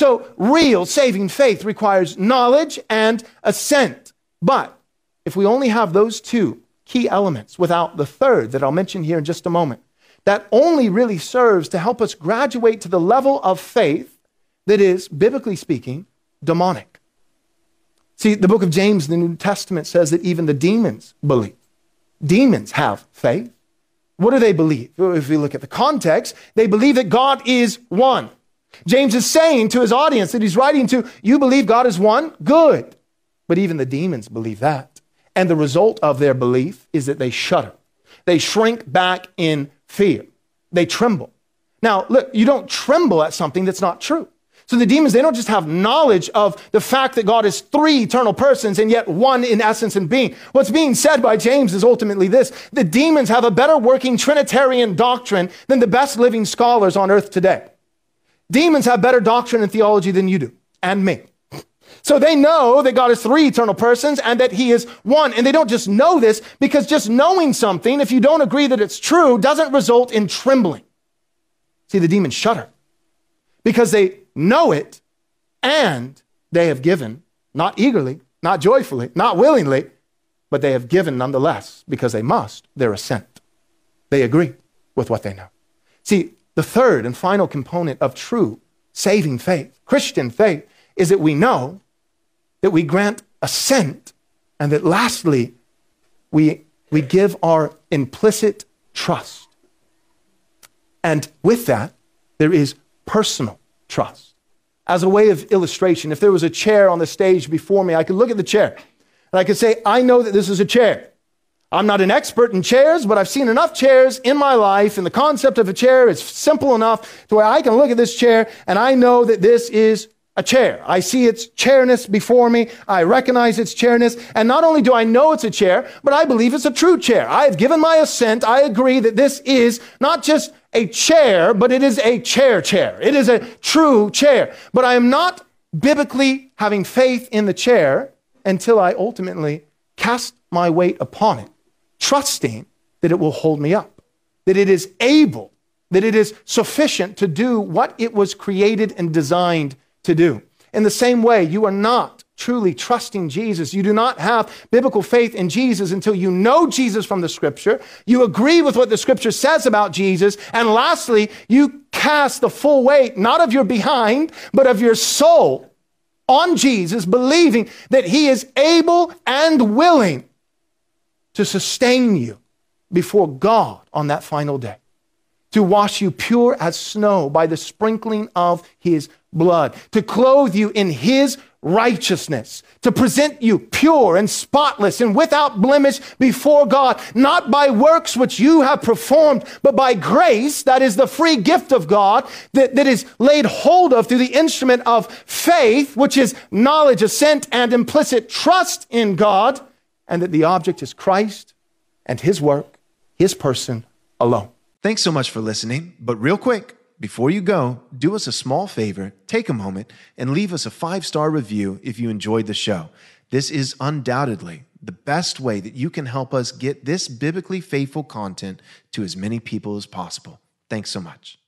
So, real saving faith requires knowledge and assent. But if we only have those two key elements without the third that I'll mention here in just a moment, that only really serves to help us graduate to the level of faith that is, biblically speaking, demonic. See, the book of James in the New Testament says that even the demons believe. Demons have faith. What do they believe? If we look at the context, they believe that God is one. James is saying to his audience that he's writing to, You believe God is one? Good. But even the demons believe that. And the result of their belief is that they shudder. They shrink back in fear. They tremble. Now, look, you don't tremble at something that's not true. So the demons, they don't just have knowledge of the fact that God is three eternal persons and yet one in essence and being. What's being said by James is ultimately this. The demons have a better working Trinitarian doctrine than the best living scholars on earth today. Demons have better doctrine and theology than you do, and me. So they know that God is three eternal persons and that he is one. And they don't just know this because just knowing something, if you don't agree that it's true, doesn't result in trembling. See, the demons shudder because they know it and they have given, not eagerly, not joyfully, not willingly, but they have given nonetheless because they must their assent. They agree with what they know. See, the third and final component of true saving faith, Christian faith, is that we know that we grant assent and that lastly, we, we give our implicit trust. And with that, there is personal trust. As a way of illustration, if there was a chair on the stage before me, I could look at the chair and I could say, I know that this is a chair. I'm not an expert in chairs, but I've seen enough chairs in my life, and the concept of a chair is simple enough to where I can look at this chair and I know that this is a chair. I see its chairness before me. I recognize its chairness. And not only do I know it's a chair, but I believe it's a true chair. I have given my assent. I agree that this is not just a chair, but it is a chair chair. It is a true chair. But I am not biblically having faith in the chair until I ultimately cast my weight upon it trusting that it will hold me up, that it is able, that it is sufficient to do what it was created and designed to do. In the same way, you are not truly trusting Jesus. You do not have biblical faith in Jesus until you know Jesus from the scripture. You agree with what the scripture says about Jesus. And lastly, you cast the full weight, not of your behind, but of your soul on Jesus, believing that he is able and willing to sustain you before God on that final day, to wash you pure as snow by the sprinkling of his blood, to clothe you in his righteousness, to present you pure and spotless and without blemish before God, not by works which you have performed, but by grace, that is the free gift of God that, that is laid hold of through the instrument of faith, which is knowledge, assent, and implicit trust in God and that the object is Christ and his work, his person alone. Thanks so much for listening. But real quick, before you go, do us a small favor, take a moment, and leave us a five star review if you enjoyed the show. This is undoubtedly the best way that you can help us get this biblically faithful content to as many people as possible. Thanks so much.